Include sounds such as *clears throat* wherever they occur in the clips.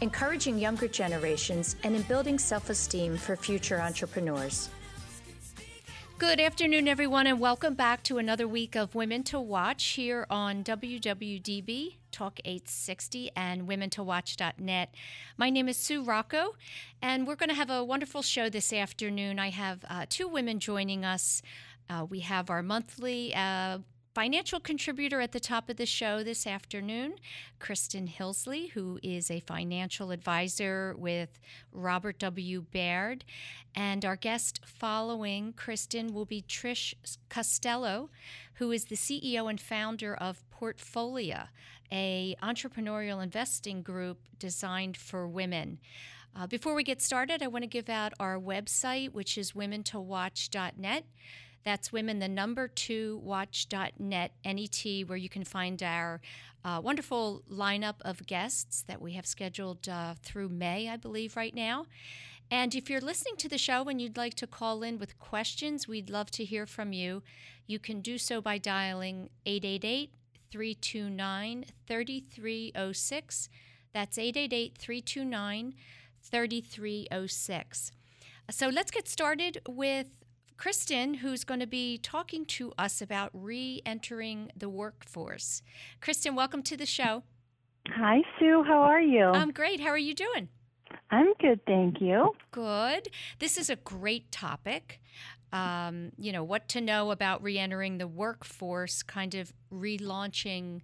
encouraging younger generations, and in building self esteem for future entrepreneurs. Good afternoon, everyone, and welcome back to another week of Women to Watch here on WWDB Talk 860 and WomenToWatch.net. My name is Sue Rocco, and we're going to have a wonderful show this afternoon. I have uh, two women joining us. Uh, we have our monthly uh, financial contributor at the top of the show this afternoon, Kristen Hillsley, who is a financial advisor with Robert W. Baird. And our guest following Kristen will be Trish Costello, who is the CEO and founder of Portfolia, a entrepreneurial investing group designed for women. Uh, before we get started, I want to give out our website, which is womentowatch.net. That's women, the number two watch.net, NET, where you can find our uh, wonderful lineup of guests that we have scheduled uh, through May, I believe, right now. And if you're listening to the show and you'd like to call in with questions, we'd love to hear from you. You can do so by dialing 888 329 3306. That's 888 329 3306. So let's get started with Kristen, who's going to be talking to us about re entering the workforce. Kristen, welcome to the show. Hi, Sue. How are you? I'm great. How are you doing? I'm good, thank you. Good. This is a great topic. Um, you know, what to know about re entering the workforce, kind of relaunching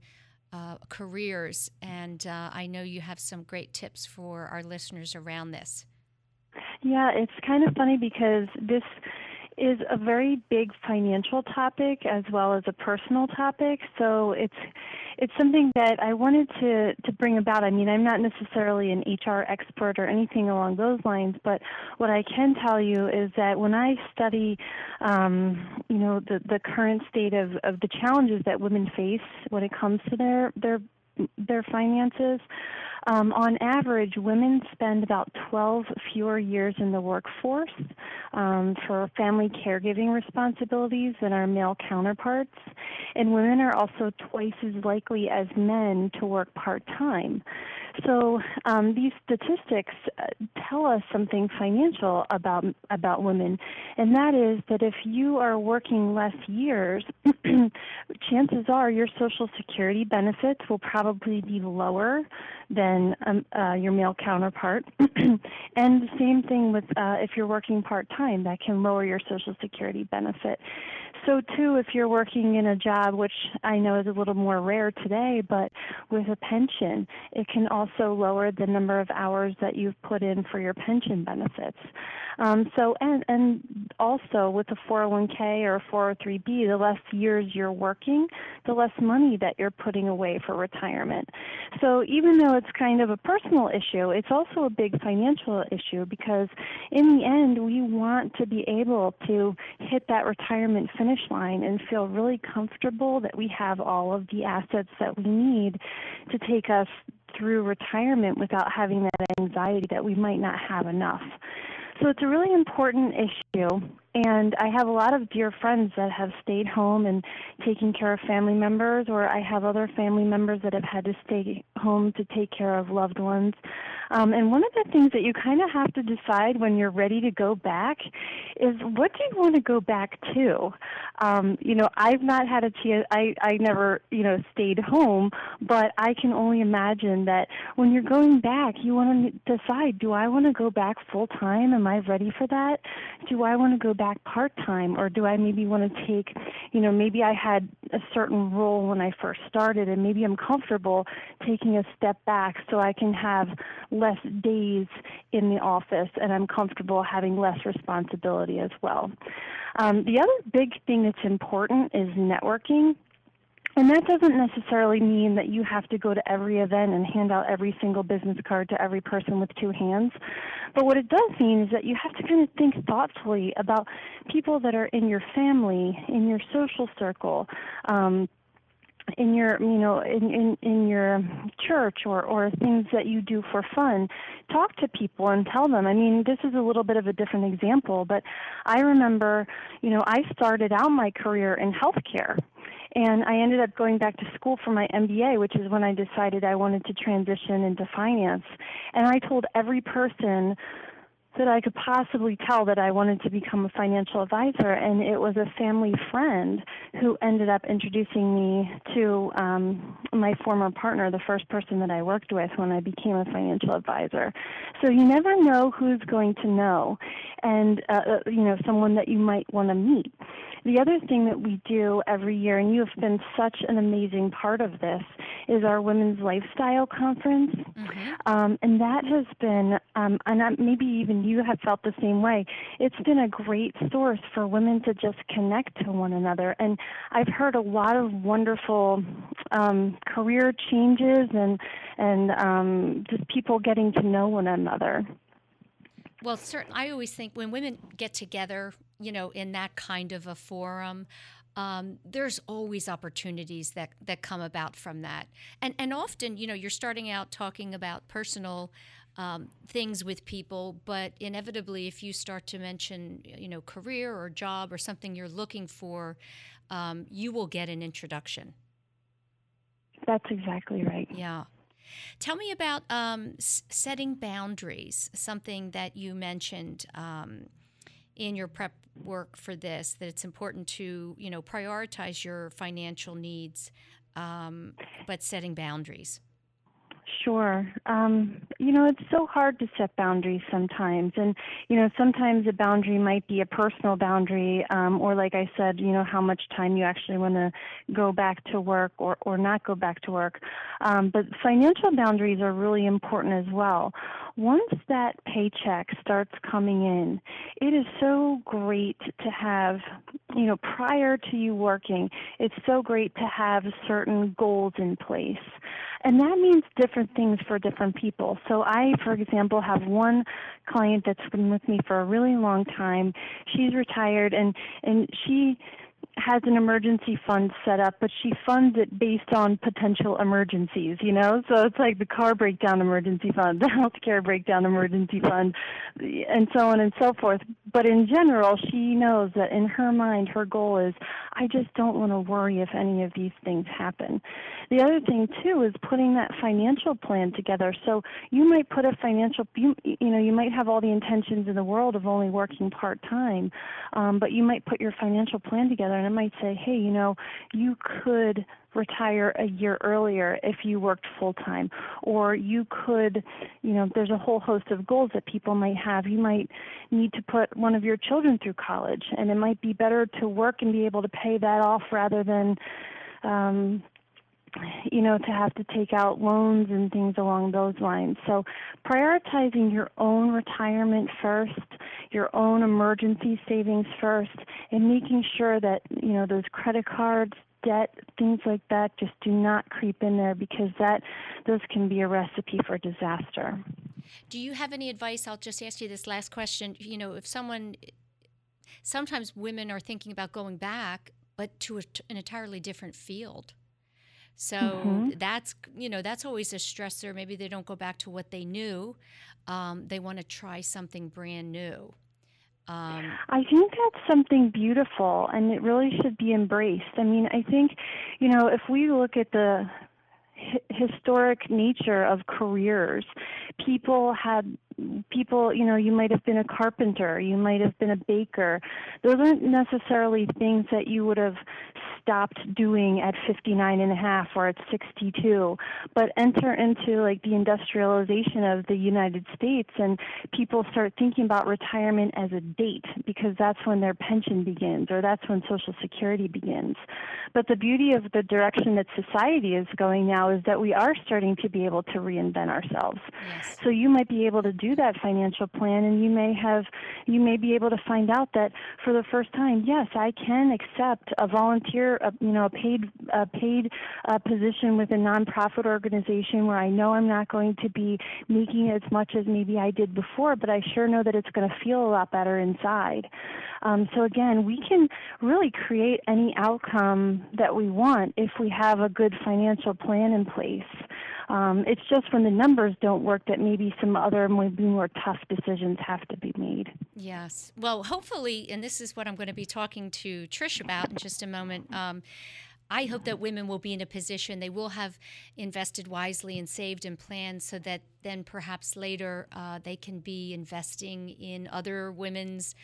uh, careers. And uh, I know you have some great tips for our listeners around this. Yeah, it's kind of funny because this is a very big financial topic as well as a personal topic. So it's it's something that I wanted to to bring about. I mean, I'm not necessarily an HR expert or anything along those lines, but what I can tell you is that when I study, um, you know, the the current state of of the challenges that women face when it comes to their their their finances. Um, on average, women spend about 12 fewer years in the workforce um, for family caregiving responsibilities than our male counterparts, and women are also twice as likely as men to work part time. So um, these statistics uh, tell us something financial about about women, and that is that if you are working less years, *clears throat* chances are your Social Security benefits will probably be lower than um, uh, your male counterpart. *clears throat* and the same thing with uh, if you're working part time, that can lower your Social Security benefit. So, too, if you're working in a job, which I know is a little more rare today, but with a pension, it can also lower the number of hours that you've put in for your pension benefits. Um, so, and, and also with a 401k or a 403b, the less years you're working, the less money that you're putting away for retirement. So, even though it's kind of a personal issue, it's also a big financial issue because in the end, we want to be able to hit that retirement finish line and feel really comfortable that we have all of the assets that we need to take us through retirement without having that anxiety that we might not have enough. So it's a really important issue. And I have a lot of dear friends that have stayed home and taken care of family members, or I have other family members that have had to stay home to take care of loved ones. Um, and one of the things that you kind of have to decide when you're ready to go back is what do you want to go back to? Um, you know, I've not had a chance. I I never you know stayed home, but I can only imagine that when you're going back, you want to decide: Do I want to go back full time? Am I ready for that? Do I want to go back part time, or do I maybe want to take, you know, maybe I had a certain role when I first started, and maybe I'm comfortable taking a step back so I can have less days in the office and I'm comfortable having less responsibility as well. Um, the other big thing that's important is networking. And that doesn't necessarily mean that you have to go to every event and hand out every single business card to every person with two hands. But what it does mean is that you have to kind of think thoughtfully about people that are in your family, in your social circle, um, in your you know in, in in your church or or things that you do for fun. Talk to people and tell them. I mean this is a little bit of a different example but i remember you know i started out my career in healthcare and I ended up going back to school for my MBA, which is when I decided I wanted to transition into finance. And I told every person that I could possibly tell that I wanted to become a financial advisor, and it was a family friend who ended up introducing me to um, my former partner, the first person that I worked with when I became a financial advisor. So you never know who's going to know, and uh, uh you know someone that you might want to meet. The other thing that we do every year, and you have been such an amazing part of this, is our Women's Lifestyle Conference. Mm-hmm. Um, and that has been, um, and maybe even you have felt the same way, it's been a great source for women to just connect to one another. And I've heard a lot of wonderful um, career changes and, and um, just people getting to know one another. Well, certainly, I always think when women get together, you know, in that kind of a forum, um, there's always opportunities that that come about from that, and and often, you know, you're starting out talking about personal um, things with people, but inevitably, if you start to mention, you know, career or job or something you're looking for, um, you will get an introduction. That's exactly right. Yeah. Tell me about um, s- setting boundaries, something that you mentioned um, in your prep work for this, that it's important to, you know, prioritize your financial needs, um, but setting boundaries. Sure. Um, you know, it's so hard to set boundaries sometimes. And, you know, sometimes a boundary might be a personal boundary, um, or like I said, you know, how much time you actually want to go back to work or, or not go back to work. Um, but financial boundaries are really important as well. Once that paycheck starts coming in, it is so great to have, you know, prior to you working, it's so great to have certain goals in place. And that means different things for different people. So I, for example, have one client that's been with me for a really long time. She's retired and and she has an emergency fund set up, but she funds it based on potential emergencies, you know? So it's like the car breakdown emergency fund, *laughs* the healthcare breakdown emergency fund, and so on and so forth. But in general, she knows that in her mind, her goal is, I just don't want to worry if any of these things happen. The other thing, too, is putting that financial plan together. So you might put a financial, you, you know, you might have all the intentions in the world of only working part time, um, but you might put your financial plan together and I might say, hey, you know, you could retire a year earlier if you worked full time or you could you know there's a whole host of goals that people might have. You might need to put one of your children through college and it might be better to work and be able to pay that off rather than um you know, to have to take out loans and things along those lines. So, prioritizing your own retirement first, your own emergency savings first, and making sure that, you know, those credit cards, debt, things like that just do not creep in there because that those can be a recipe for disaster. Do you have any advice? I'll just ask you this last question. You know, if someone sometimes women are thinking about going back but to a, an entirely different field so mm-hmm. that's you know that's always a stressor. Maybe they don't go back to what they knew. Um, they want to try something brand new. Um, I think that's something beautiful, and it really should be embraced. I mean, I think, you know, if we look at the historic nature of careers, people had people, you know, you might have been a carpenter, you might have been a baker. Those aren't necessarily things that you would have stopped doing at 59 and a half or at 62 but enter into like the industrialization of the United States and people start thinking about retirement as a date because that's when their pension begins or that's when social security begins but the beauty of the direction that society is going now is that we are starting to be able to reinvent ourselves yes. so you might be able to do that financial plan and you may have you may be able to find out that for the first time yes i can accept a volunteer a, you know a paid a paid uh, position with a nonprofit organization where i know i'm not going to be making as much as maybe i did before but i sure know that it's going to feel a lot better inside. Um, so again we can really create any outcome that we want if we have a good financial plan in place um, it's just when the numbers don't work that maybe some other maybe more tough decisions have to be made. Yes. Well, hopefully, and this is what I'm going to be talking to Trish about in just a moment. Um, I hope that women will be in a position they will have invested wisely and saved and planned so that then perhaps later uh, they can be investing in other women's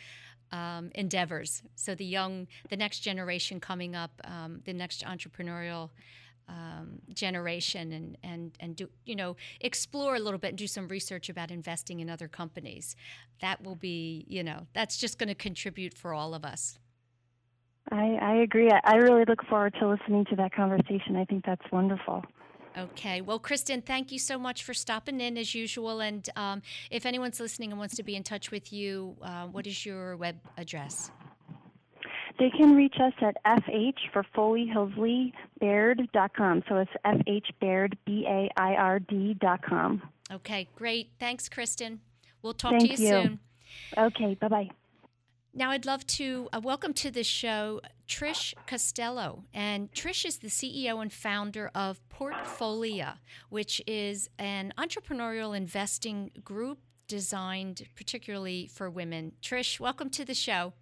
um, endeavors. So the young, the next generation coming up, um, the next entrepreneurial um, generation and, and, and do, you know, explore a little bit and do some research about investing in other companies. That will be, you know, that's just going to contribute for all of us. I, I agree. I really look forward to listening to that conversation. I think that's wonderful. Okay. Well, Kristen, thank you so much for stopping in as usual. And um, if anyone's listening and wants to be in touch with you, uh, what is your web address? They can reach us at FH for Foley Hillsley Baird.com. So it's FH Baird, B A I R D.com. Okay, great. Thanks, Kristen. We'll talk Thank to you, you. soon. Okay, bye bye. Now, I'd love to uh, welcome to the show Trish Costello. And Trish is the CEO and founder of Portfolia, which is an entrepreneurial investing group designed particularly for women. Trish, welcome to the show.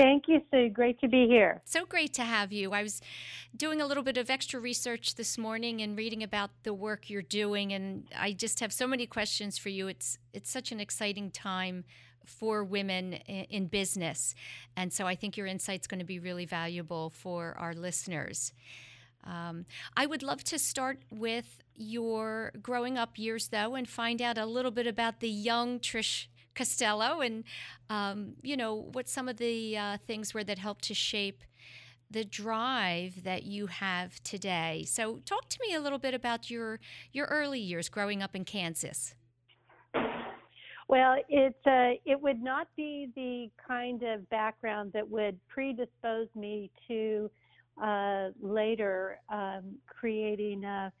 Thank you, Sue. Great to be here. So great to have you. I was doing a little bit of extra research this morning and reading about the work you're doing, and I just have so many questions for you. It's it's such an exciting time for women in business, and so I think your insight's going to be really valuable for our listeners. Um, I would love to start with your growing up years, though, and find out a little bit about the young Trish Costello and, um, you know, what some of the uh, things were that helped to shape the drive that you have today. So, talk to me a little bit about your your early years growing up in Kansas. Well, it uh, it would not be the kind of background that would predispose me to uh, later um, creating a,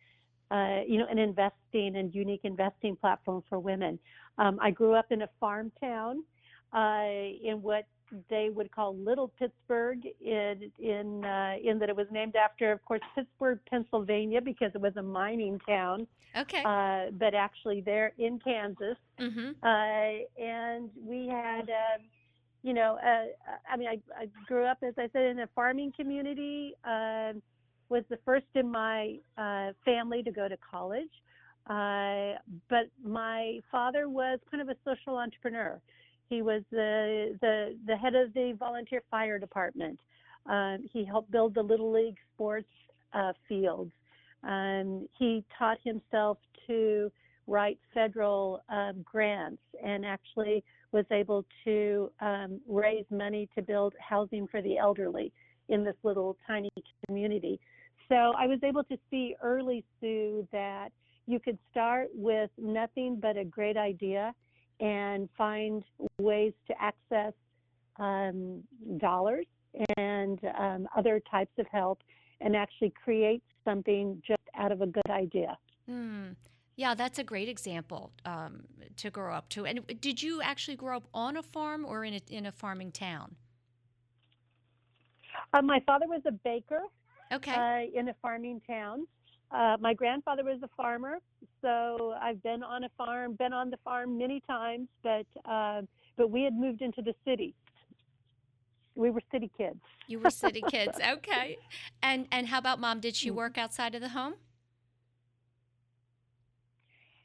uh, you know, an investing and unique investing platform for women. Um, I grew up in a farm town uh, in what they would call Little Pittsburgh, in in uh, in that it was named after, of course, Pittsburgh, Pennsylvania, because it was a mining town. Okay. Uh, but actually, there in Kansas, mm-hmm. uh, and we had. Uh, you know, uh, I mean, I, I grew up, as I said, in a farming community. Uh, was the first in my uh, family to go to college. Uh, but my father was kind of a social entrepreneur. He was the the, the head of the volunteer fire department. Um, he helped build the little league sports uh, fields. Um, he taught himself to write federal um, grants and actually was able to um, raise money to build housing for the elderly in this little tiny community. So I was able to see early, Sue, that you could start with nothing but a great idea and find ways to access um, dollars and um, other types of help and actually create something just out of a good idea. Hmm. Yeah, that's a great example um, to grow up to. And did you actually grow up on a farm or in a, in a farming town? Uh, my father was a baker Okay. uh, in a farming town. Uh, my grandfather was a farmer, so I've been on a farm, been on the farm many times, but uh, but we had moved into the city. We were city kids. you were city *laughs* kids. Okay. And and how about mom? Did she work outside of the home?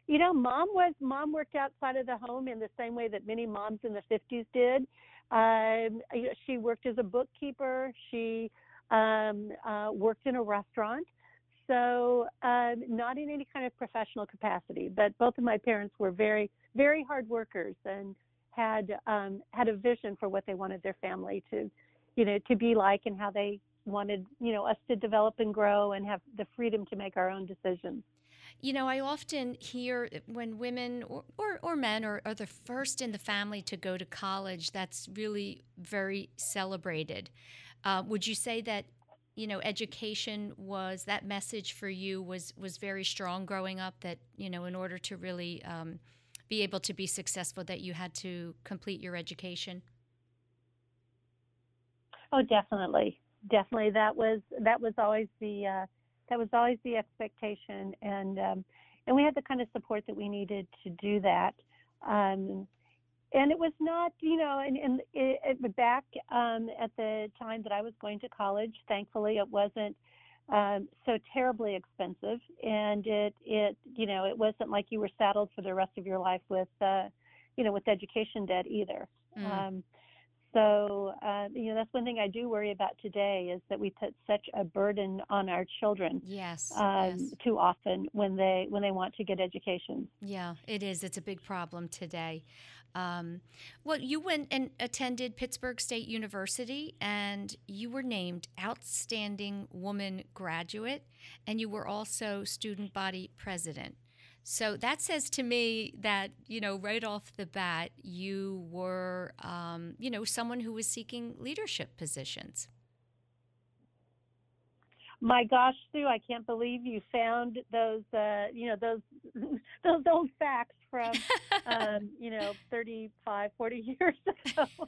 You know, mom was mom worked outside of the home in the same way that many moms in the 50s did. Um, she worked as a bookkeeper. She um, uh, worked in a restaurant. So, um, not in any kind of professional capacity, but both of my parents were very, very hard workers and had um, had a vision for what they wanted their family to, you know, to be like and how they wanted, you know, us to develop and grow and have the freedom to make our own decisions. You know, I often hear when women or, or, or men are, are the first in the family to go to college, that's really very celebrated. Uh, would you say that, you know, education was that message for you was, was very strong growing up that, you know, in order to really um, be able to be successful, that you had to complete your education? Oh, definitely, definitely. That was that was always the uh, that was always the expectation, and um, and we had the kind of support that we needed to do that. Um, and it was not, you know, and, and it, it, back um, at the time that I was going to college, thankfully it wasn't um, so terribly expensive, and it it you know it wasn't like you were saddled for the rest of your life with uh, you know with education debt either. Mm. Um, so, uh, you know, that's one thing I do worry about today is that we put such a burden on our children. Yes, um, yes. Too often when they when they want to get education. Yeah, it is. It's a big problem today. Um, well, you went and attended Pittsburg State University, and you were named Outstanding Woman Graduate, and you were also student body president. So that says to me that, you know, right off the bat, you were, um, you know, someone who was seeking leadership positions. My gosh, Sue, I can't believe you found those, uh, you know, those *laughs* those old facts from, um, *laughs* you know, 35, 40 years ago. *laughs*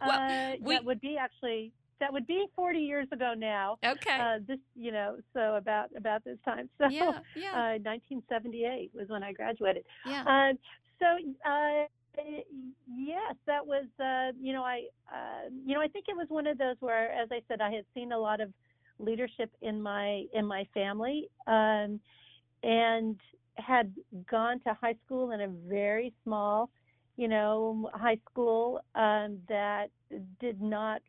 well, uh, we, that would be actually that would be 40 years ago now. Okay. Uh, this, you know, so about about this time. *laughs* So, yeah, yeah. Uh, 1978 was when I graduated. Yeah. Uh, so, uh, yes, that was, uh, you know, I, uh, you know, I think it was one of those where, as I said, I had seen a lot of leadership in my in my family, um, and had gone to high school in a very small, you know, high school um, that did not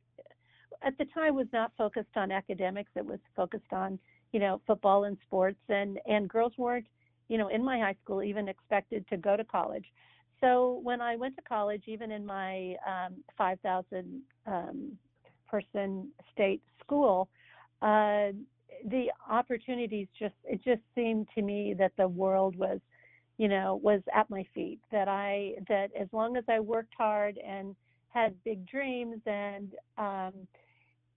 at the time was not focused on academics. It was focused on, you know, football and sports, and and girls weren't, you know, in my high school even expected to go to college. So when I went to college, even in my um, 5,000 um, person state school, uh, the opportunities just it just seemed to me that the world was, you know, was at my feet. That I that as long as I worked hard and had big dreams and um,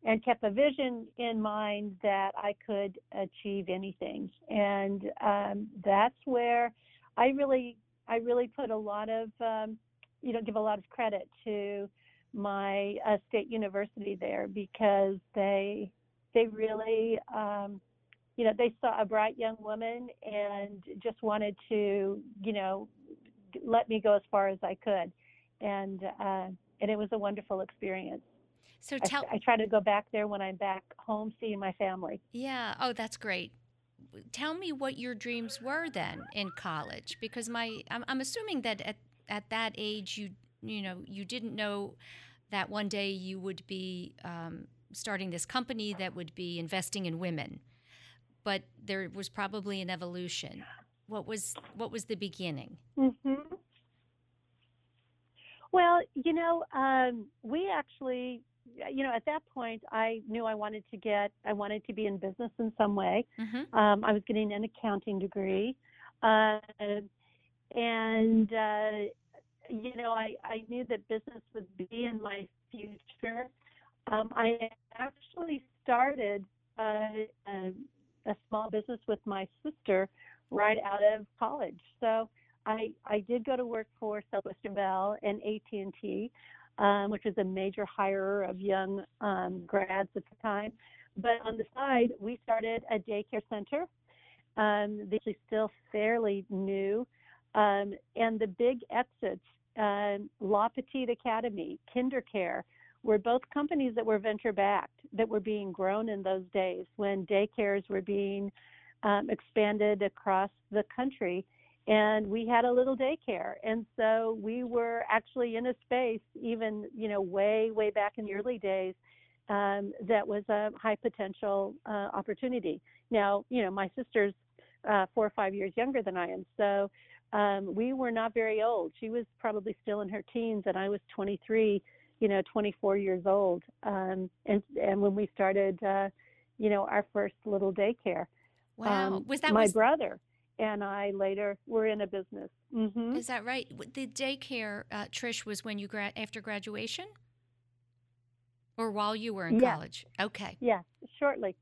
and kept a vision in mind that I could achieve anything. And um, that's where I really, I really put a lot of, um, you know, give a lot of credit to my uh, state university there because they, they really, um, you know, they saw a bright young woman and just wanted to, you know, let me go as far as I could, and uh, and it was a wonderful experience. So tell I, I try to go back there when I'm back home seeing my family. Yeah. Oh, that's great. Tell me what your dreams were then in college, because my I'm, I'm assuming that at at that age you you know you didn't know that one day you would be um, starting this company that would be investing in women, but there was probably an evolution. What was what was the beginning? Mm-hmm. Well, you know, um, we actually you know, at that point, I knew I wanted to get, I wanted to be in business in some way. Mm-hmm. Um, I was getting an accounting degree, uh, and uh, you know, I I knew that business would be in my future. Um, I actually started uh, a, a small business with my sister right out of college. So I I did go to work for Southwestern Bell and AT and T um, which was a major hirer of young um, grads at the time. But on the side, we started a daycare center. Um, this is still fairly new. Um, and the big exits, uh, La Petite Academy, KinderCare, were both companies that were venture backed, that were being grown in those days when daycares were being um, expanded across the country. And we had a little daycare. And so we were actually in a space even you know way way back in the early days um, that was a high potential uh, opportunity. Now you know my sister's uh, four or five years younger than i am. So um, we were not very old. She was probably still in her teens and i was 23 you know 24 years old um, and and when we started uh, you know our first little daycare Wow. Um, was that my was, brother and I later were in a business. hmm Is that right? The daycare, uh, Trish, was when you gra- after graduation, or while you were in Yes. college? Okay. Yes, shortly.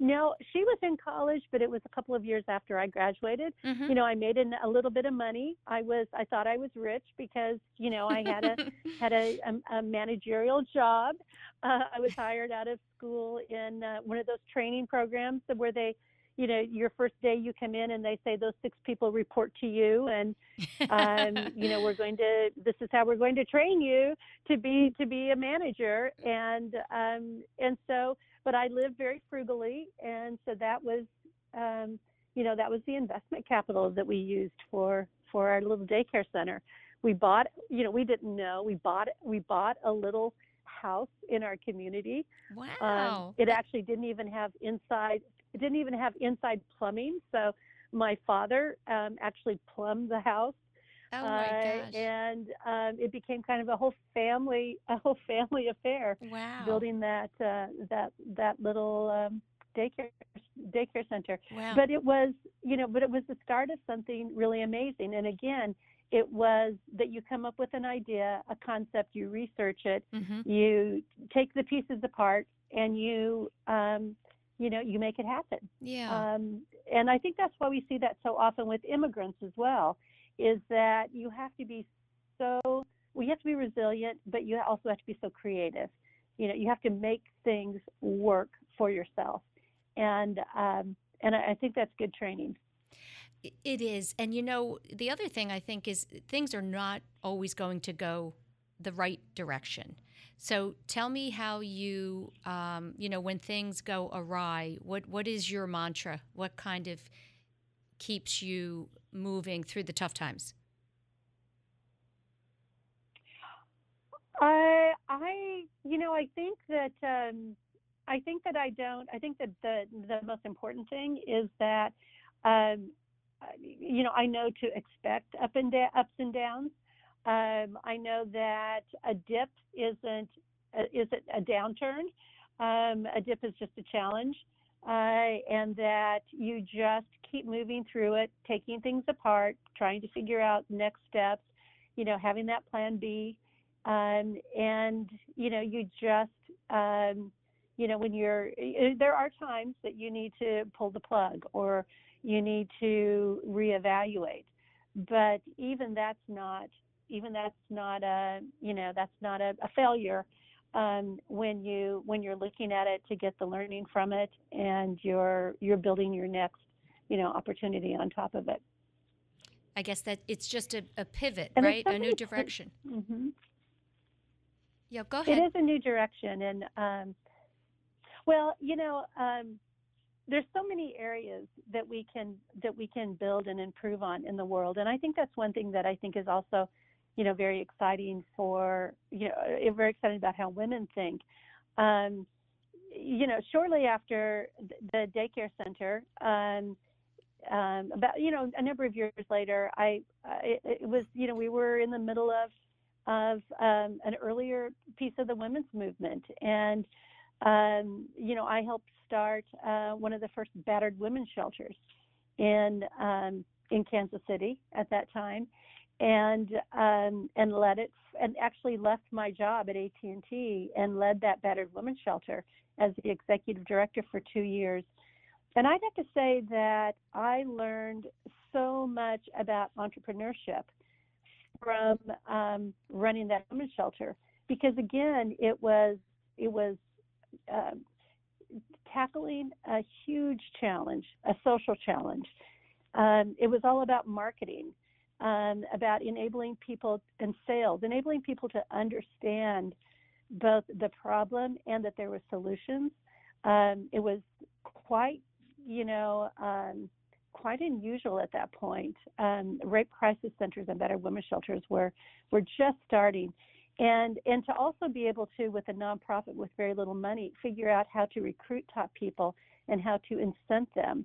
No, she was in college, but it was a couple of years after I graduated. hmm You know, I made an, a little bit of money. I was, I thought I was rich because, you know, I had a *laughs* had a, a, a managerial job. Uh, I was hired out of school in uh, one of those training programs where they, you know, your first day you come in and they say those six people report to you, and um, you know we're going to this is how we're going to train you to be to be a manager, *laughs* and um, and so but I lived very frugally, and so that was. Um, you know that was the investment capital that we used for for our little daycare center we bought you know we didn't know we bought we bought a little house in our community wow. um, it actually didn't even have inside it didn't even have inside plumbing so my father um, actually plumbed the house oh my uh, gosh. and um, it became kind of a whole family *laughs* a whole family affair wow. building that uh, that that little um, daycare daycare center Wow. but it was you know but it was the start of something really amazing and again it was that you come up with an idea a concept you research it hmm you take the pieces apart and you um you know you make it happen Yeah. um and i think that's why we see that so often with immigrants as well is that you have to be so well you have to be resilient but you also have to be so creative you know you have to make things work for yourself and um and i, think that's good training It is. And you know, the other thing I think is things are not always going to go the right direction. So tell me how you, um, you know, when things go awry, what, what is your mantra? What kind of keeps you moving through the tough times? I I you know I think that um, I think that I don't I think that the the most important thing is that um, you know I know to expect up and da- ups and downs. Um, I know that a dip isn't uh, isn't a downturn. Um, a dip is just a challenge, uh, and that you just keep moving through it, taking things apart, trying to figure out next steps. You know, having that plan B um, and you know you just um, you know when you're eh, there are times that you need to pull the plug or you need to reevaluate but even that's not even that's not a you know that's not a, a failure um, when you when you're looking at it to get the learning from it and you're you're building your next you know opportunity on top of it I guess that it's just a, a pivot, And right? A new direction. hmm Yeah, go ahead. is a new direction, and um, well, you know, um, there's so many areas that we can that we can build and improve on in the world, and I think that's one thing that I think is also, you know, very exciting for you know, uh, very exciting about how women think. Um, you know, shortly after the daycare center, um, about you know a number of years later, I it, it was you know we were in the middle of of um, an earlier piece of the women's movement, and um, you know I helped start uh, one of the first battered women's shelters in um, in Kansas City at that time, and um, and led it and actually left my job at AT and T and led that battered women's shelter as the executive director for two years. And I'd have to say that I learned so much about entrepreneurship from um, running that women's shelter. Because again it was it was um, tackling a huge challenge a social challenge. Um, it was all about marketing um, about enabling people and sales enabling people to understand both the problem and that there were solutions. Um, it was quite you know um, quite unusual at that point. Um, rape crisis centers and battered women's shelters were were just starting, and and to also be able to, with a nonprofit with very little money, figure out how to recruit top people and how to incent them,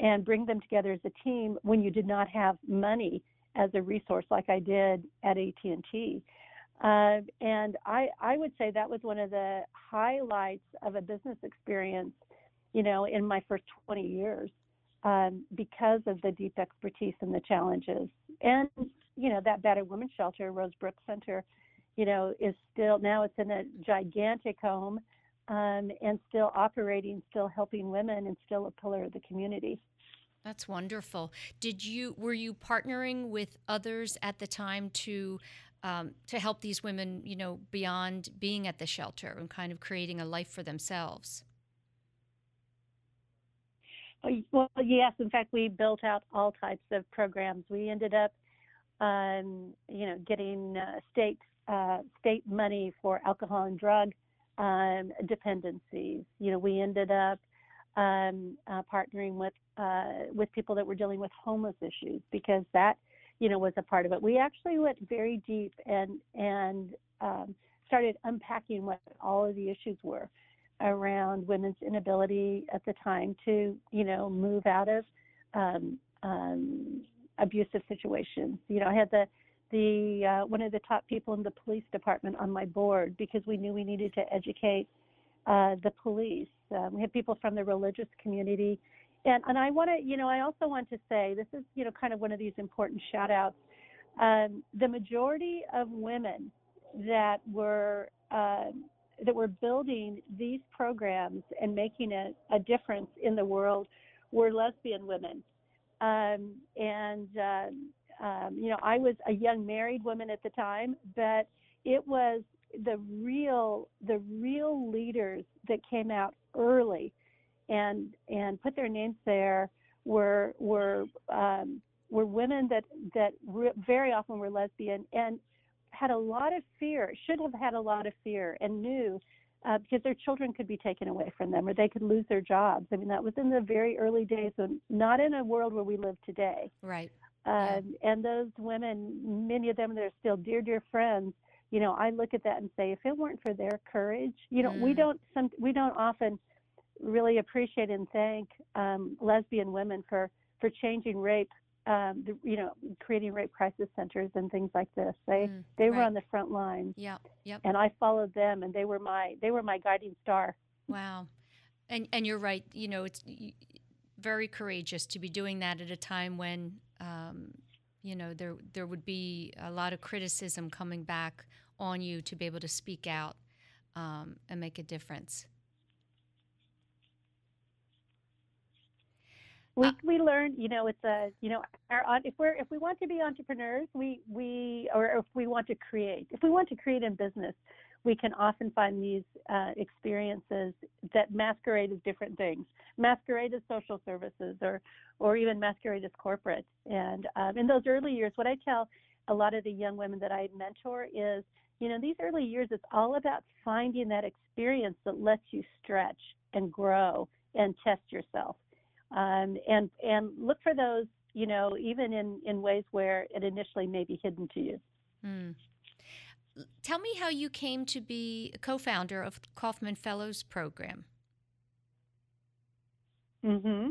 and bring them together as a team when you did not have money as a resource like I did at AT&T. Uh, and I, I would say that was one of the highlights of a business experience, you know, in my first 20 years um, because of the deep expertise and the challenges. And, you know, that battered women's shelter, Rose Brooks Center, you know, is still now it's in a gigantic home um, and still operating, still helping women, and still a pillar of the community. That's wonderful. Did you were you partnering with others at the time to um, to help these women, you know, beyond being at the shelter and kind of creating a life for themselves? Oh, well, yes. In fact, we built out all types of programs. We ended up, um, you know, getting uh, state uh, state money for alcohol and drug um, dependencies. You know, we ended up um, uh, partnering with uh, with people that were dealing with homeless issues because that, you know, was a part of it. We actually went very deep and and um, started unpacking what all of the issues were around women's inability at the time to, you know, move out of um, um, abusive situations. You know, I had the the uh, one of the top people in the police department on my board because we knew we needed to educate uh, the police. Um, we had people from the religious community, and and I want to, you know, I also want to say this is, you know, kind of one of these important shout outs. Um, the majority of women that were uh, that were building these programs and making a, a difference in the world were lesbian women. Um, and, uh, um, you know, I was a young married woman at the time, but it was the real, the real leaders that came out early and, and put their names there were, were, um, were women that, that re- very often were lesbian and had a lot of fear, should have had a lot of fear, and knew uh, because their children could be taken away from them or they could lose their jobs. I mean, that was in the very early days, and not in a world where we live today. Right. Um, yeah. And those women, many of them, they're still dear, dear friends. You know, I look at that and say, if it weren't for their courage, you know, mm. we don't some we don't often really appreciate and thank um, lesbian women for for changing rape um, the, you know, creating rape crisis centers and things like this. They mm, they right. were on the front lines. Yeah, yep. And I followed them, and they were my they were my guiding star. Wow, and and you're right. You know, it's very courageous to be doing that at a time when, um, you know, there there would be a lot of criticism coming back on you to be able to speak out um, and make a difference. We uh, we learn you know it's a you know our if we're if we want to be entrepreneurs we we or if we want to create if we want to create in business we can often find these uh, experiences that masquerade as different things. Masquerade as social services or or even masquerade as corporate. And um, in those early years what i tell a lot of the young women that i mentor is you know these early years it's all about finding that experience that lets you stretch and grow and test yourself um, and and look for those, you know, even in in ways where it initially may be hidden to you. Mm. Tell me how you came to be a co-founder of the Kauffman Fellows program. mm-hmm.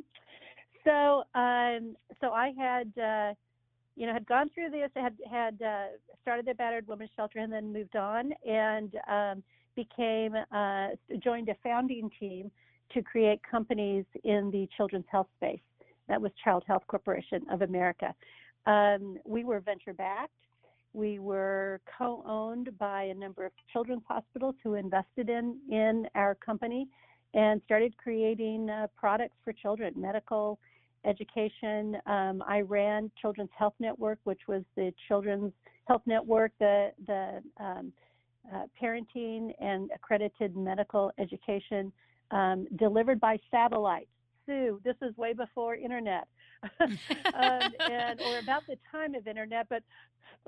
So um, so I had. Uh, you know, had gone through this, had had uh, started the battered women's shelter, and then moved on, and um, became uh, joined a founding team to create companies in the children's health space. That was Child Health Corporation of America. Um, we were venture backed. We were co owned by a number of children's hospitals who invested in, in our company and started creating uh, products for children, medical education. Um, I ran Children's Health Network, which was the children's health network, the, the um, uh, parenting and accredited medical education um, delivered by satellite. Sue, this is way before internet, *laughs* um, and or about the time of internet, but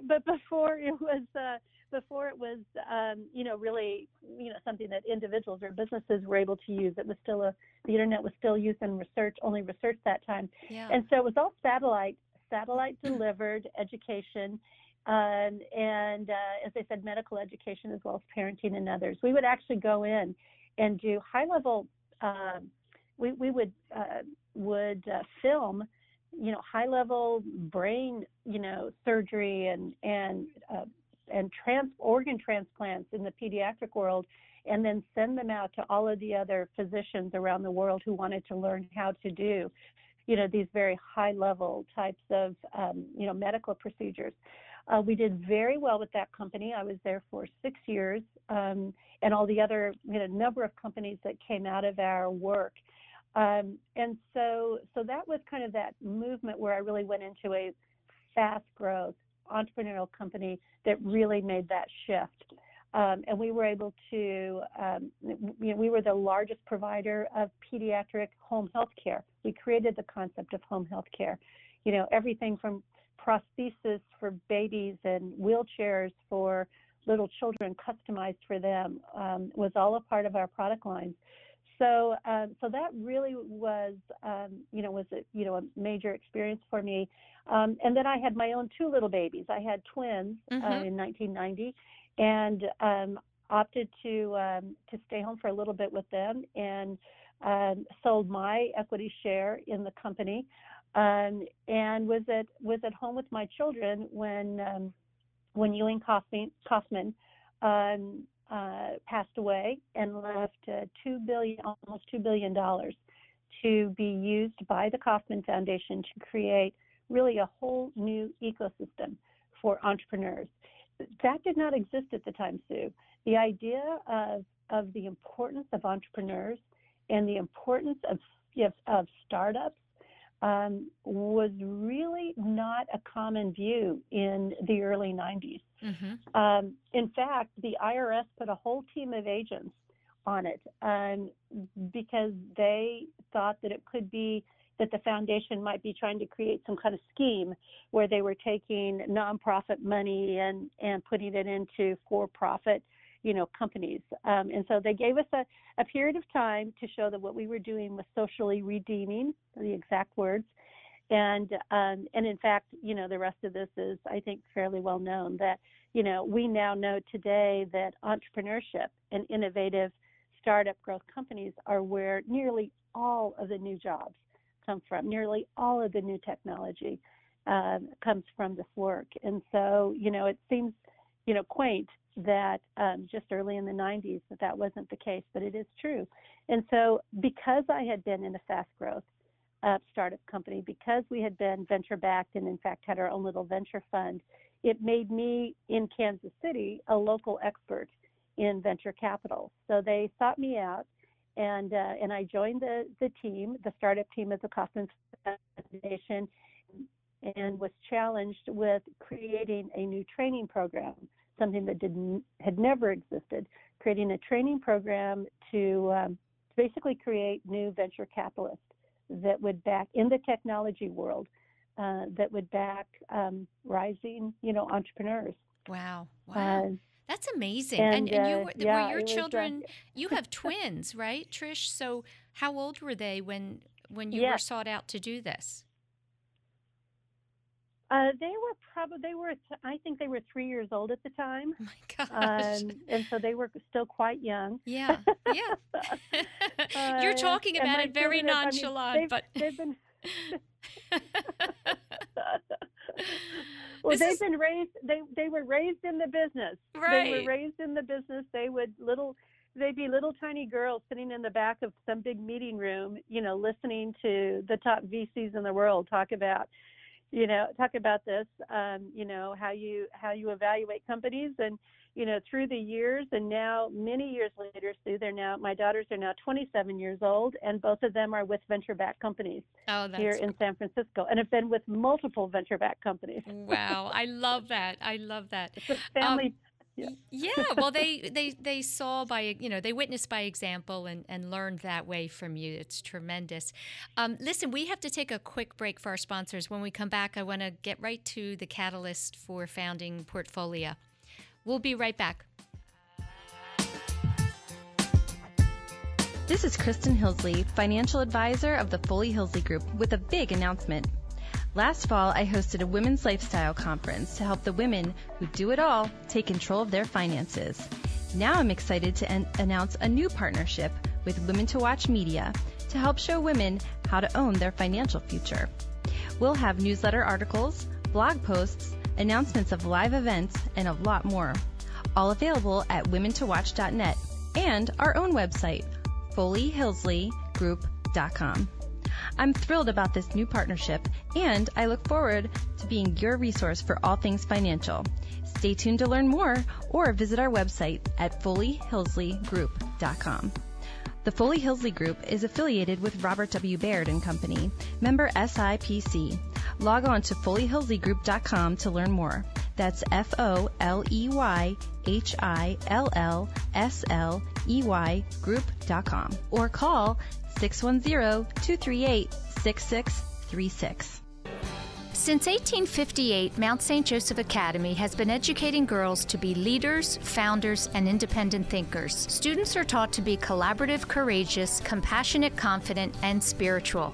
but before it was uh, before it was um, you know really you know something that individuals or businesses were able to use. It was still a the internet was still used in research, only research that time, yeah. and so it was all satellite satellite delivered education. Um, and uh, as I said, medical education as well as parenting and others. We would actually go in and do high level. Uh, we we would uh, would uh, film, you know, high level brain, you know, surgery and and uh, and trans organ transplants in the pediatric world, and then send them out to all of the other physicians around the world who wanted to learn how to do, you know, these very high level types of, um, you know, medical procedures. Uh, we did very well with that company. I was there for six years, um, and all the other, you know, number of companies that came out of our work. Um, and so, so that was kind of that movement where I really went into a fast growth entrepreneurial company that really made that shift. Um, and we were able to, um, you know, we were the largest provider of pediatric home health care. We created the concept of home health care. You know, everything from prosthesis for babies and wheelchairs for little children customized for them um, was all a part of our product lines. So, um, so that really was, um, you know, was a, you know a major experience for me. Um, and then I had my own two little babies. I had twins uh, mm-hmm. uh, in 1990, and um, opted to um, to stay home for a little bit with them and um, sold my equity share in the company um, and was at was at home with my children when um, when Ewing Kauffman, Kauffman um, uh, passed away and left uh, two billion almost two billion dollars to be used by the Kauffman Foundation to create really a whole new ecosystem for entrepreneurs. That did not exist at the time, Sue. The idea of of the importance of entrepreneurs and the importance of of startups um, was really not a common view in the early 90s. Mm-hmm. Um, in fact, the IRS put a whole team of agents on it um, because they thought that it could be that the foundation might be trying to create some kind of scheme where they were taking nonprofit money and, and putting it into for-profit you know, companies. Um, and so they gave us a, a period of time to show that what we were doing was socially redeeming, the exact words. And um, and in fact, you know, the rest of this is, I think, fairly well known that, you know, we now know today that entrepreneurship and innovative startup growth companies are where nearly all of the new jobs come from. Nearly all of the new technology uh, comes from this work. And so, you know, it seems, you know, quaint that um, just early in the 90s that that wasn't the case, but it is true. And so, because I had been in a fast growth uh, startup company, because we had been venture backed and in fact had our own little venture fund, it made me in Kansas City a local expert in venture capital. So they sought me out, and uh, and I joined the the team, the startup team at the Kauffman Foundation, and was challenged with creating a new training program something that didn't had never existed, creating a training program to, um, to basically create new venture capitalists that would back in the technology world uh, that would back um, rising, you know, entrepreneurs. Wow! Wow. Uh, that's amazing. And, and, and you uh, were, yeah, were your children. Was, you have *laughs* twins, right, Trish? So how old were they when when you yes. were sought out to do this? Uh, they were probably they were I think they were three years old at the time. Oh my gosh! Um, and so they were still quite young. Yeah, yeah. *laughs* uh, You're talking about it very nonchalant, I mean, they've, but they've been. *laughs* well, this they've is... been raised. They they were raised in the business. Right. They were raised in the business. They would little. They'd be little tiny girls sitting in the back of some big meeting room, you know, listening to the top VCs in the world talk about you know talk about this um, you know how you how you evaluate companies and you know through the years and now many years later sue they're now my daughters are now 27 years old and both of them are with venture backed companies oh, here in san francisco and have been with multiple venture backed companies. Wow. I love *laughs* that. I love that. It's a family um, yeah. yeah. Well, they, they, they saw by, you know, they witnessed by example and, and learned that way from you. It's tremendous. Um, listen, we have to take a quick break for our sponsors. When we come back, I want to get right to the catalyst for founding Portfolia. We'll be right back. This is Kristen Hillsley, financial advisor of the Foley Hillsley Group, with a big announcement. Last fall, I hosted a women's lifestyle conference to help the women who do it all take control of their finances. Now I'm excited to en- announce a new partnership with Women to Watch Media to help show women how to own their financial future. We'll have newsletter articles, blog posts, announcements of live events, and a lot more. All available at womentowatch.net and our own website, foleyhillsleygroup.com. I'm thrilled about this new partnership, and I look forward to being your resource for all things financial. Stay tuned to learn more or visit our website at FoleyHillsleyGroup.com. The Foley Hillsley Group is affiliated with Robert W. Baird and Company, member SIPC. Log on to FoleyHillsleyGroup.com to learn more. That's F O L E Y H I L L S L E Y Group.com or call 610 238 6636. Since 1858, Mount St. Joseph Academy has been educating girls to be leaders, founders, and independent thinkers. Students are taught to be collaborative, courageous, compassionate, confident, and spiritual.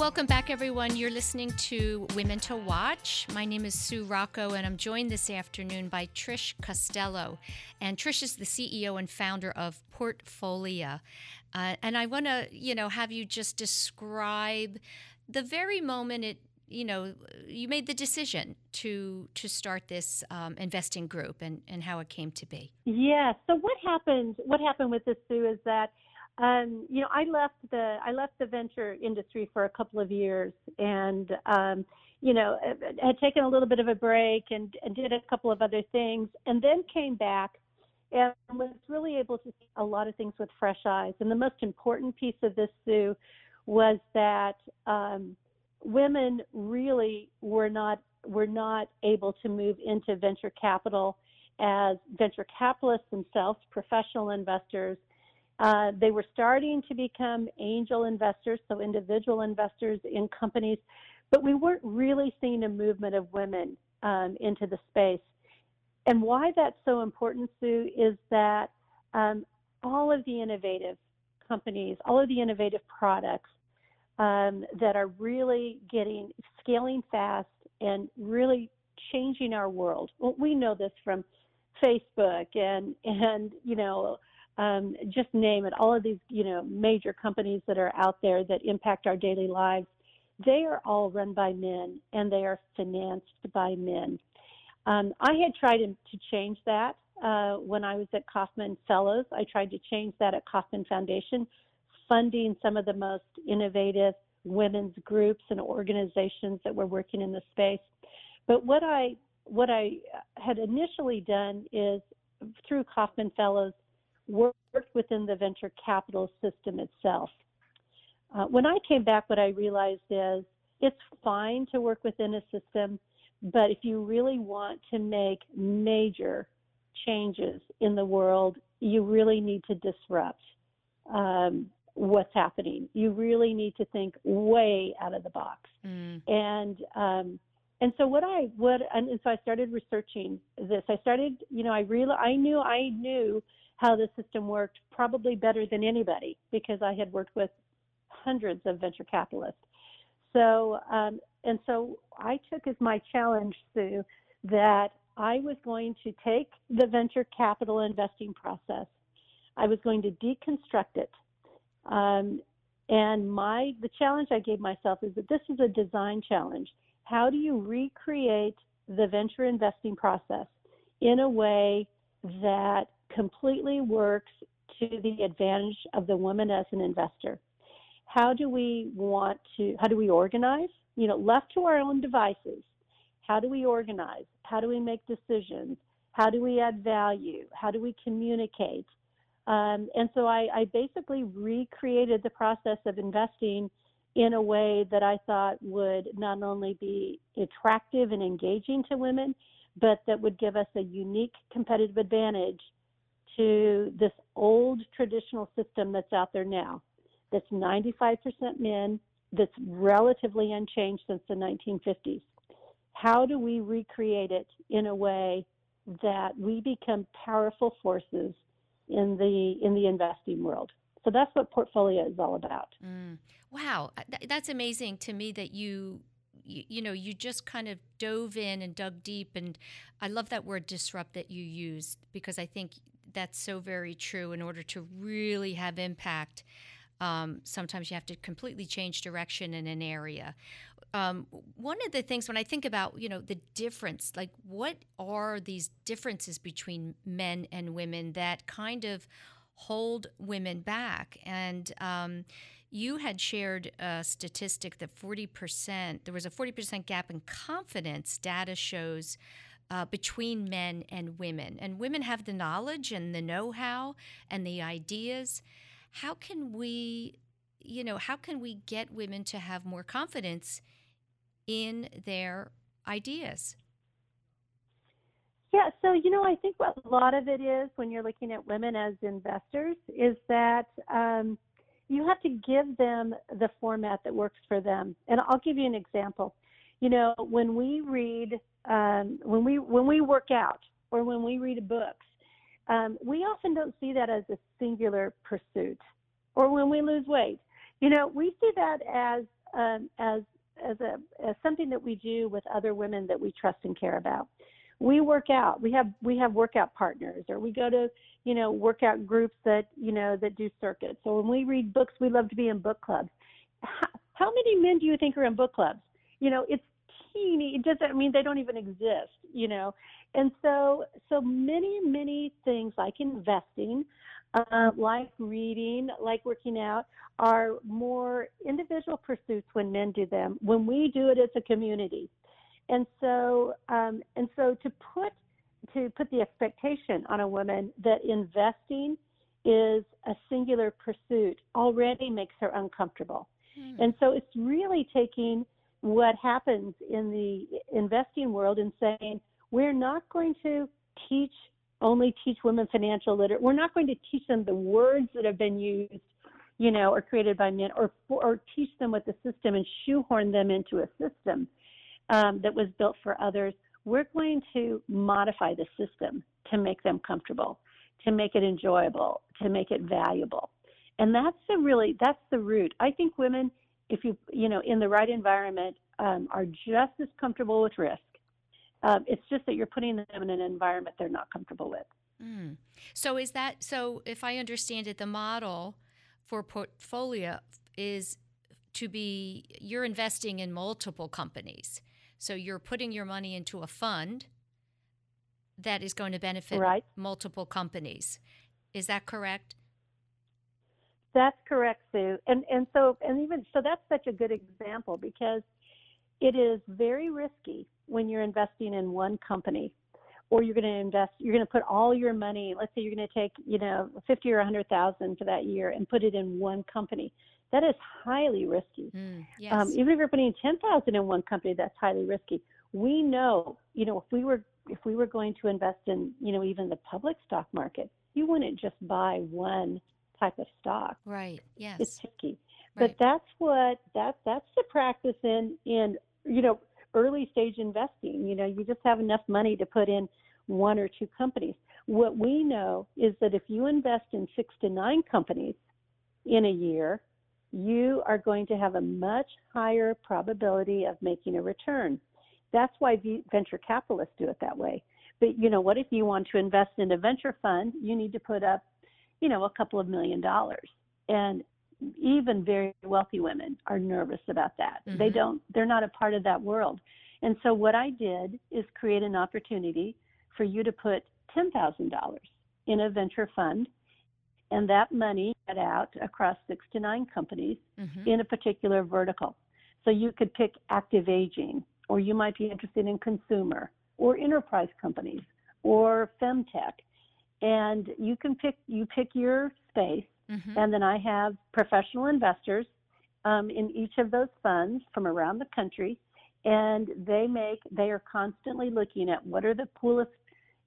Welcome back, everyone. You're listening to Women to Watch. My name is Sue Rocco, and I'm joined this afternoon by Trish Costello. And Trish is the CEO and founder of Portfolia. Uh, and I want to, you know, have you just describe the very moment it, you know, you made the decision to to start this um, investing group and and how it came to be. Yeah. So what happened? What happened with this, Sue, is that um, you know, I left the I left the venture industry for a couple of years, and um, you know, had taken a little bit of a break and, and did a couple of other things, and then came back and was really able to see a lot of things with fresh eyes. And the most important piece of this, Sue, was that um, women really were not were not able to move into venture capital as venture capitalists themselves, professional investors uh, they were starting to become angel investors, so individual investors in companies, but we weren't really seeing a movement of women um, into the space. And why that's so important, Sue, is that um, all of the innovative companies, all of the innovative products um, that are really getting scaling fast and really changing our world. Well, we know this from Facebook and and you know um, just name it, all of these, you know, major companies that are out there that impact our daily lives, they are all run by men and they are financed by men. Um, I had tried to change that uh, when I was at Kauffman Fellows. I tried to change that at Kauffman Foundation, funding some of the most innovative women's groups and organizations that were working in the space. But what I what I had initially done is through Kauffman Fellows worked within the venture capital system itself. Uh, when I came back, what I realized is it's fine to work within a system, but if you really want to make major changes in the world, you really need to disrupt um, what's happening. You really need to think way out of the box. Mm. And um, and so what I would and so I started researching this. I started, you know, I real I knew I knew how the system worked probably better than anybody because I had worked with hundreds of venture capitalists. So, um, and so I took as my challenge, Sue, that I was going to take the venture capital investing process, I was going to deconstruct it. Um, and my the challenge I gave myself is that this is a design challenge. How do you recreate the venture investing process in a way that completely works to the advantage of the woman as an investor. How do we want to, how do we organize? You know, left to our own devices, how do we organize? How do we make decisions? How do we add value? How do we communicate? Um, and so I, I basically recreated the process of investing in a way that I thought would not only be attractive and engaging to women, but that would give us a unique competitive advantage to this old traditional system that's out there now, that's 95% men, that's relatively unchanged since the 1950s. How do we recreate it in a way that we become powerful forces in the in the investing world? So that's what portfolia is all about. Mm. Wow, that's amazing to me that you, you, you know, you just kind of dove in and dug deep, and I love that word disrupt that you used because I think that's so very true. In order to really have impact, um, sometimes you have to completely change direction in an area. Um, one of the things when I think about, you know, the difference, like what are these differences between men and women that kind of hold women back? And um, you had shared a statistic that 40%, there was a 40% gap in confidence, data shows. Uh, between men and women. And women have the knowledge and the know how and the ideas. How can we, you know, how can we get women to have more confidence in their ideas? Yeah, so you know, I think what a lot of it is when you're looking at women as investors is that um, you have to give them the format that works for them. And I'll give you an example. You know, when we read, um, when we when we work out, or when we read books, um, we often don't see that as a singular pursuit. Or when we lose weight, you know, we see that as um, as as a as something that we do with other women that we trust and care about. We work out. We have we have workout partners, or we go to you know workout groups that you know that do circuits. So when we read books, we love to be in book clubs. How, how many men do you think are in book clubs? You know, it's teeny. It doesn't mean they don't even exist. You know, and so so many many things like investing uh, like reading, like working out, are more individual pursuits when men do them. When we do it as a community, and so um, and so to put to put the expectation on a woman that investing is a singular pursuit already makes her uncomfortable. Hmm. And so it's really taking what happens in the investing world and saying, we're not going to teach only teach women financial literacy. We're not going to teach them the words that have been used, you know, or created by men, or or teach them what the system and shoehorn them into a system um, that was built for others. We're going to modify the system to make them comfortable, to make it enjoyable, to make it valuable, and that's the really that's the root. I think women, if you you know, in the right environment, um, are just as comfortable with risk um, it's just that you're putting them in an environment they're not comfortable with. Mm. So is that so? If I understand it, the model for portfolia is to be you're investing in multiple companies. So you're putting your money into a fund that is going to benefit right. multiple companies. Is that correct? That's correct, Sue. And and so and even so that's such a good example because it is very risky when you're investing in one company or you're going to invest you're going to put all your money let's say you're going to take you know 50 or a 100,000 for that year and put it in one company that is highly risky mm, um, yes. um, even if you're putting 10,000 in one company that's highly risky we know you know if we were if we were going to invest in you know even the public stock market you wouldn't just buy one type of stock right yes it's tricky right. but that's what that that's the practice in in you know early stage investing. You know, you just have enough money to put in one or two companies. What we know is that if you invest in six to nine companies in a year, you are going to have a much higher probability of making a return. That's why venture capitalists do it that way. But you know what? If you want to invest in a venture fund, you need to put up, you know, a couple of million dollars. And even very wealthy women are nervous about that. Mm-hmm. They don't they're not a part of that world. And so what I did is create an opportunity for you to put $10,000 in a venture fund and that money get out across 6 to 9 companies mm-hmm. in a particular vertical. So you could pick active aging or you might be interested in consumer or enterprise companies or femtech and you can pick you pick your space Mm-hmm. And then I have professional investors um, in each of those funds from around the country, and they make they are constantly looking at what are the coolest,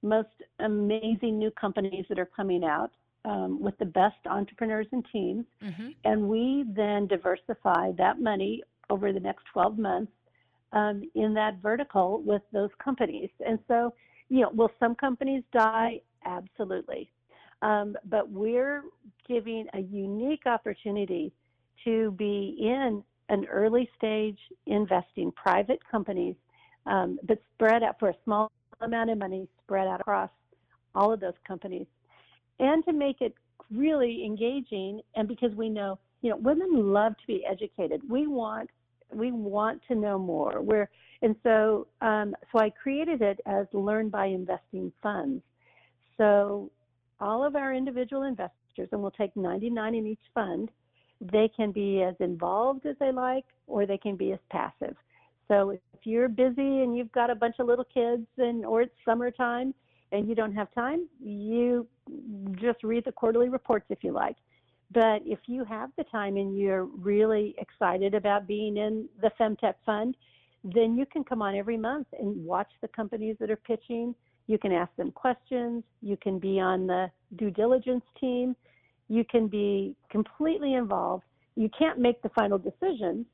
most amazing new companies that are coming out um, with the best entrepreneurs and teams, mm-hmm. and we then diversify that money over the next 12 months um, in that vertical with those companies. And so, you know, will some companies die? Absolutely. Um, but we're giving a unique opportunity to be in an early stage investing private companies, um, but spread out for a small amount of money, spread out across all of those companies, and to make it really engaging. And because we know, you know, women love to be educated. We want we want to know more. We're and so um, so I created it as Learn by Investing Funds. So all of our individual investors, and we'll take 99 in each fund, they can be as involved as they like, or they can be as passive. So if you're busy and you've got a bunch of little kids, and or it's summertime and you don't have time, you just read the quarterly reports if you like. But if you have the time and you're really excited about being in the Femtech Fund, then you can come on every month and watch the companies that are pitching. You can ask them questions. You can be on the due diligence team. You can be completely involved. You can't make the final decision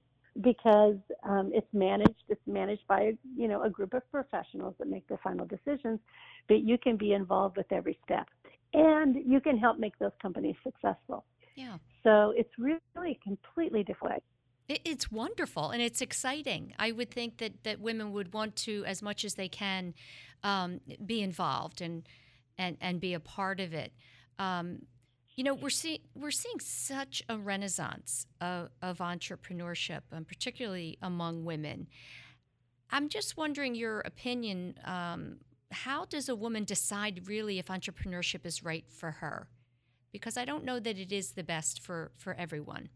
because um, it's managed. It's managed by you know a group of professionals that make the final decisions, but you can be involved with every step, and you can help make those companies successful. Yeah. So it's really completely different. It's wonderful and it's exciting. I would think that, that women would want to, as much as they can, um, be involved and, and, and be a part of it. Um, you know, we're seeing we're seeing such a renaissance of, of entrepreneurship, and particularly among women. I'm just wondering your opinion. Um, how does a woman decide really if entrepreneurship is right for her? Because I don't know that it is the best for for everyone.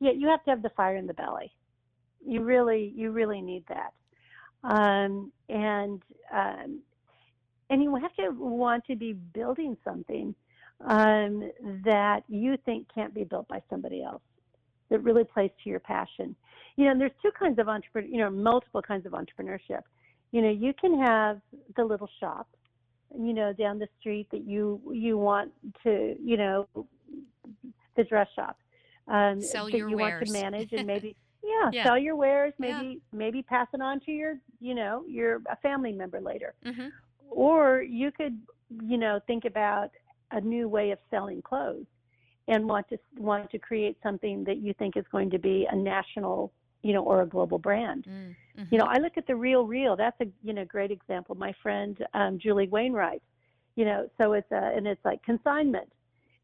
Yeah, you have to have the fire in the belly. You really you really need that, um, and um, and you have to want to be building something um, that you think can't be built by somebody else that really plays to your passion. You know, there's two kinds of entrepreneur, you know, multiple kinds of entrepreneurship. You know, you can have the little shop, you know, down the street that you you want to, you know, the dress shop um, sell that your you wares. want to *laughs* manage and maybe yeah, Yeah. sell your wares, maybe Yeah. maybe pass it on to your, you know, your a family member later hmm or you could you know think about a new way of selling clothes and want to want to create something that you think is going to be a national you know or a global brand Mm-hmm. you know i look at the RealReal that's a you know great example my friend um, julie wainwright you know so it's a and it's like consignment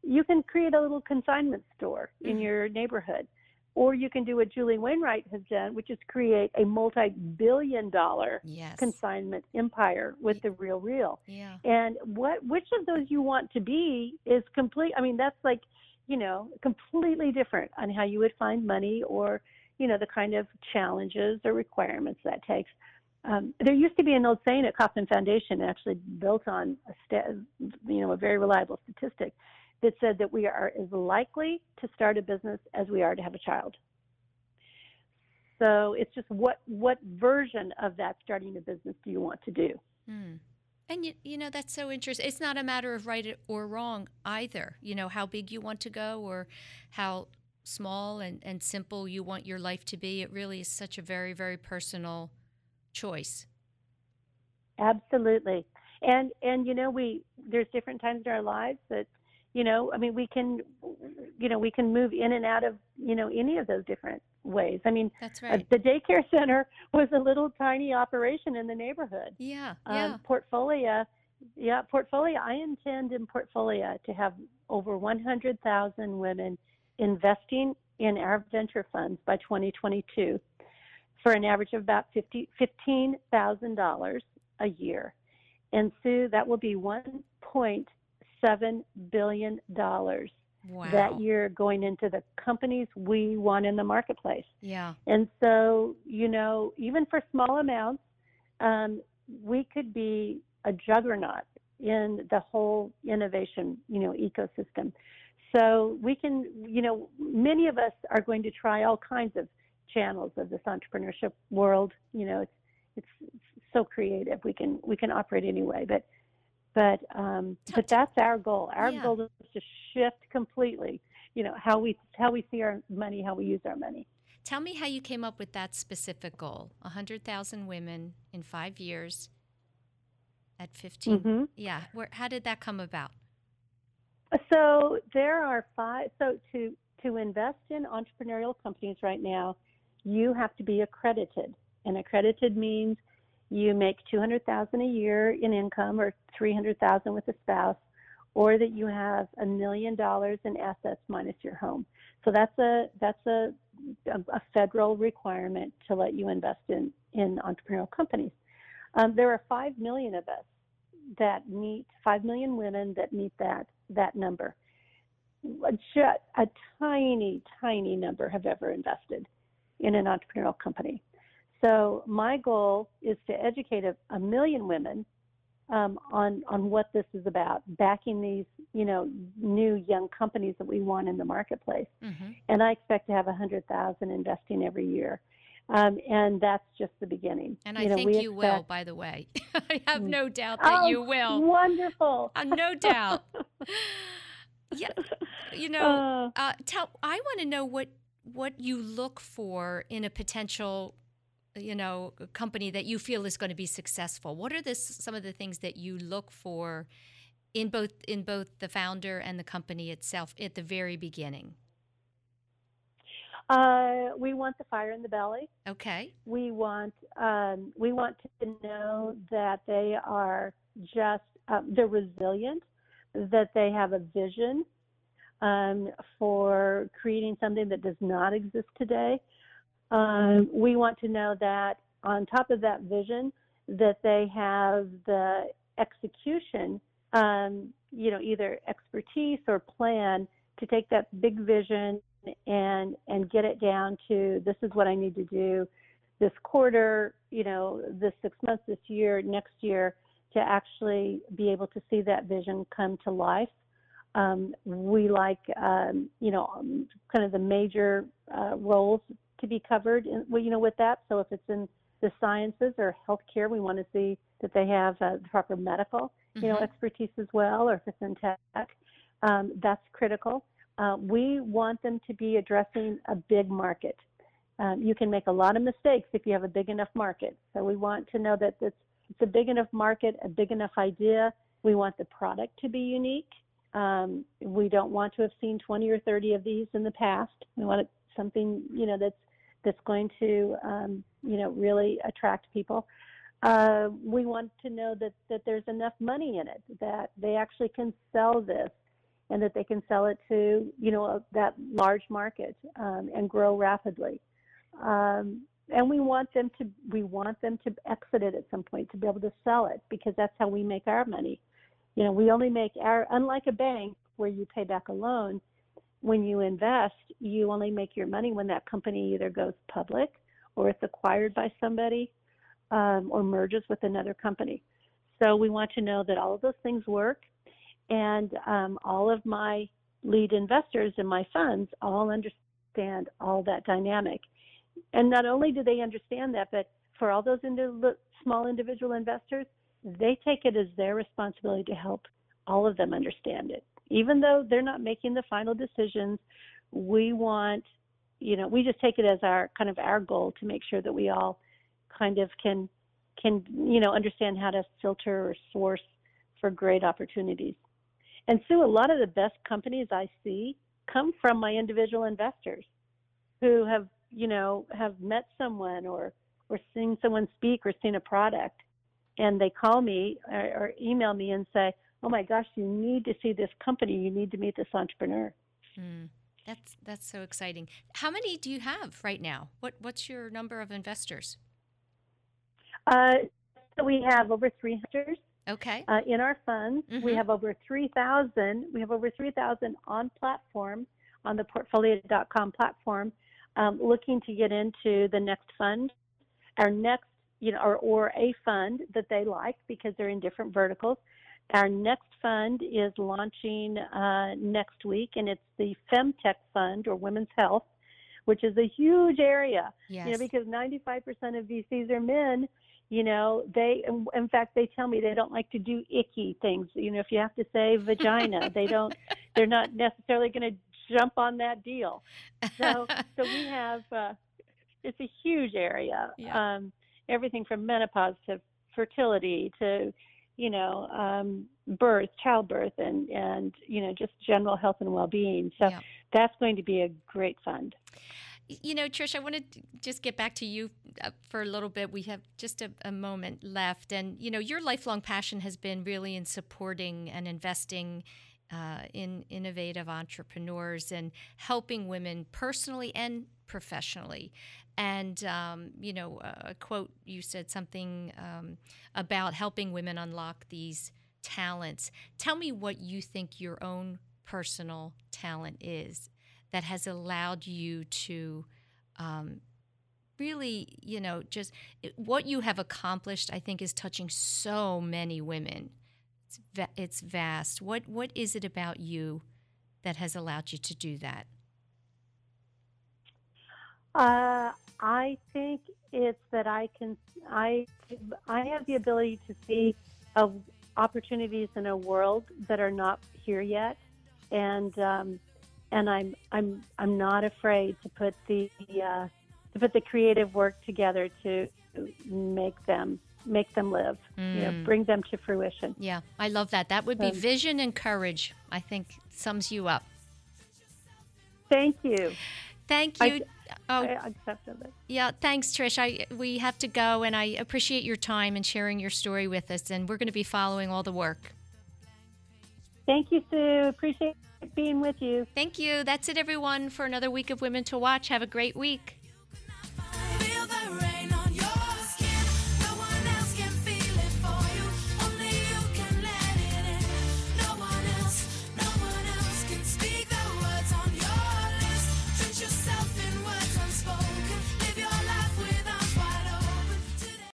you can create a little consignment store in Mhm. your neighborhood or you can do what julie wainwright has done which is create a multi-billion dollar yes. consignment empire with the RealReal yeah. and what which of those you want to be is complete i mean that's like you know completely different on how you would find money or you know the kind of challenges or requirements that takes um, there used to be an old saying at Kauffman Foundation, actually built on a sta- you know a very reliable statistic, that said that we are as likely to start a business as we are to have a child. So it's just what what version of that starting a business do you want to do? Mm. And you, you know that's so interesting. It's not a matter of right or wrong either. You know how big you want to go or how small and, and simple you want your life to be. It really is such a very very personal choice. Absolutely. And and you know we there's different times in our lives that you know I mean we can you know we can move in and out of you know any of those different ways. I mean That's uh, right. the daycare *laughs* center was a little tiny operation in the neighborhood. Yeah. Um, Yeah. Portfolia, yeah, Portfolia. I intend in Portfolia to have over 100,000 women investing in our venture funds by 2022 for an average of about 50, $15,000 a year. And Sue, that will be 1.7 billion dollars Wow. that year going into the companies we want in the marketplace. Yeah. And so, you know, even for small amounts, um, we could be a juggernaut in the whole innovation, you know, ecosystem. So we can, you know, many of us are going to try all kinds of channels of this entrepreneurship world. You know, it's it's, it's so creative. We can we can operate anyway, but but um, but that's our goal. Our Yeah. goal is to shift completely. You know how we how we see our money, how we use our money. Tell me how you came up with that specific goal. 100,000 women in 5 years. at 15. Mhm. Yeah. Where, how did that come about? So there are five. So to to invest in entrepreneurial companies right now, you have to be accredited, and accredited means you make two hundred thousand a year in income, or three hundred thousand with a spouse, or that you have a million dollars in assets minus your home. So that's a that's a a federal requirement to let you invest in in entrepreneurial companies. Um, there are five million of us that meet five million women that meet that that number. Just a tiny, tiny number have ever invested in an entrepreneurial company. So my goal is to educate a, a million women um, on on what this is about, backing these you know new young companies that we want in the marketplace. Mm-hmm. And I expect to have a hundred thousand investing every year. Um, and that's just the beginning. And I know, think you will, by the way. *laughs* I have no doubt that Oh, you will. Wonderful. Uh, no doubt. *laughs* yeah. You know, Uh, uh, tell. I want to know what what you look for in a potential, you know, company that you feel is going to be successful. What are the some of the things that you look for in both in both the founder and the company itself at the very beginning? uh, we want the fire in the belly. Okay. we want um, we want to know that they are just um, they're resilient, that they have a vision um, for creating something that does not exist today. Um, we want to know that on top of that vision, that they have the execution, um, you know, either expertise or plan to take that big vision and and get it down to this is what I need to do this quarter, you know, this six months, this year, next year, to actually be able to see that vision come to life. Um, we like, um, you know, um, kind of the major uh, roles to be covered, in, well, you know, with that. So if it's in the sciences or healthcare, we want to see that they have uh, the proper medical, you know, Mhm. expertise as well, or if it's in tech, um, that's critical. Uh, we want them to be addressing a big market. Um, you can make a lot of mistakes if you have a big enough market. So we want to know that it's, it's a big enough market, a big enough idea. We want the product to be unique. Um, we don't want to have seen 20 or 30 of these in the past. We want it, something you know that's that's going to um, you know really attract people. Uh, we want to know that that there's enough money in it that they actually can sell this and that they can sell it to you know a, that large market um, and grow rapidly. Um, and we want them to we want them to exit it at some point to be able to sell it because that's how we make our money. You know, we only make our unlike a bank where you pay back a loan. When you invest, you only make your money when that company either goes public or it's acquired by somebody um, or merges with another company. So we want to know that all of those things work, and um, all of my lead investors in my funds all understand all that dynamic. And not only do they understand that, but for all those indi- small individual investors, they take it as their responsibility to help all of them understand it. Even though they're not making the final decisions, we want, you know, we just take it as our kind of our goal to make sure that we all kind of can can you know understand how to filter or source for great opportunities. And Sue, a lot of the best companies I see come from my individual investors who have you know have met someone or or seen someone speak or seen a product and they call me or, or email me and say oh my gosh you need to see this company you need to meet this entrepreneur Mm, that's that's so exciting. How many do you have right now? What what's your number of investors? uh, so we have over 300 Okay. uh, in our funds we Mhm. have over 3000 we have over 3000 on platform on the portfolia.com platform um, looking to get into the next fund our next you know or, or a fund that they like because they're in different verticals our next fund is launching uh, next week and it's the femtech fund or women's health which is a huge area yes. you know because 95% of vcs are men you know they in- fact they tell me they don't like to do icky things you know if you have to say vagina *laughs* they don't they're not necessarily going to jump on that deal so so we have uh, it's a huge area Yeah. um, everything from menopause to fertility to you know, um, birth, childbirth, and and you know, just general health and well-being. So Yeah. that's going to be a great fund. You know, Trish, I want to just get back to you uh, for a little bit. We have just a, a moment left. And, you know, your lifelong passion has been really in supporting and investing uh, in innovative entrepreneurs and helping women personally and professionally. And, um, you know, a quote you said something um, about helping women unlock these talents. Tell me what you think your own personal talent is that has allowed you to um, really, you know, just what you have accomplished. I think is touching so many women. It's it's vast. What what is it about you that has allowed you to do that? Uh, I think it's that I can I I have the ability to see opportunities in a world that are not here yet, and um, and I'm I'm I'm not afraid to put the uh, to put the creative work together to make them make them live, you know, Mm. bring them to fruition. Yeah, I love that. That would be Um, vision and courage. I think sums you up. Thank you. Thank I- you. oh, I accepted it. Yeah, thanks, Trish. I we have to go, and I appreciate your time and sharing your story with us. And we're going to be following all the work. Thank you, Sue. Appreciate being with you. Thank you. That's it, everyone, for another week of Women to Watch. Have a great week.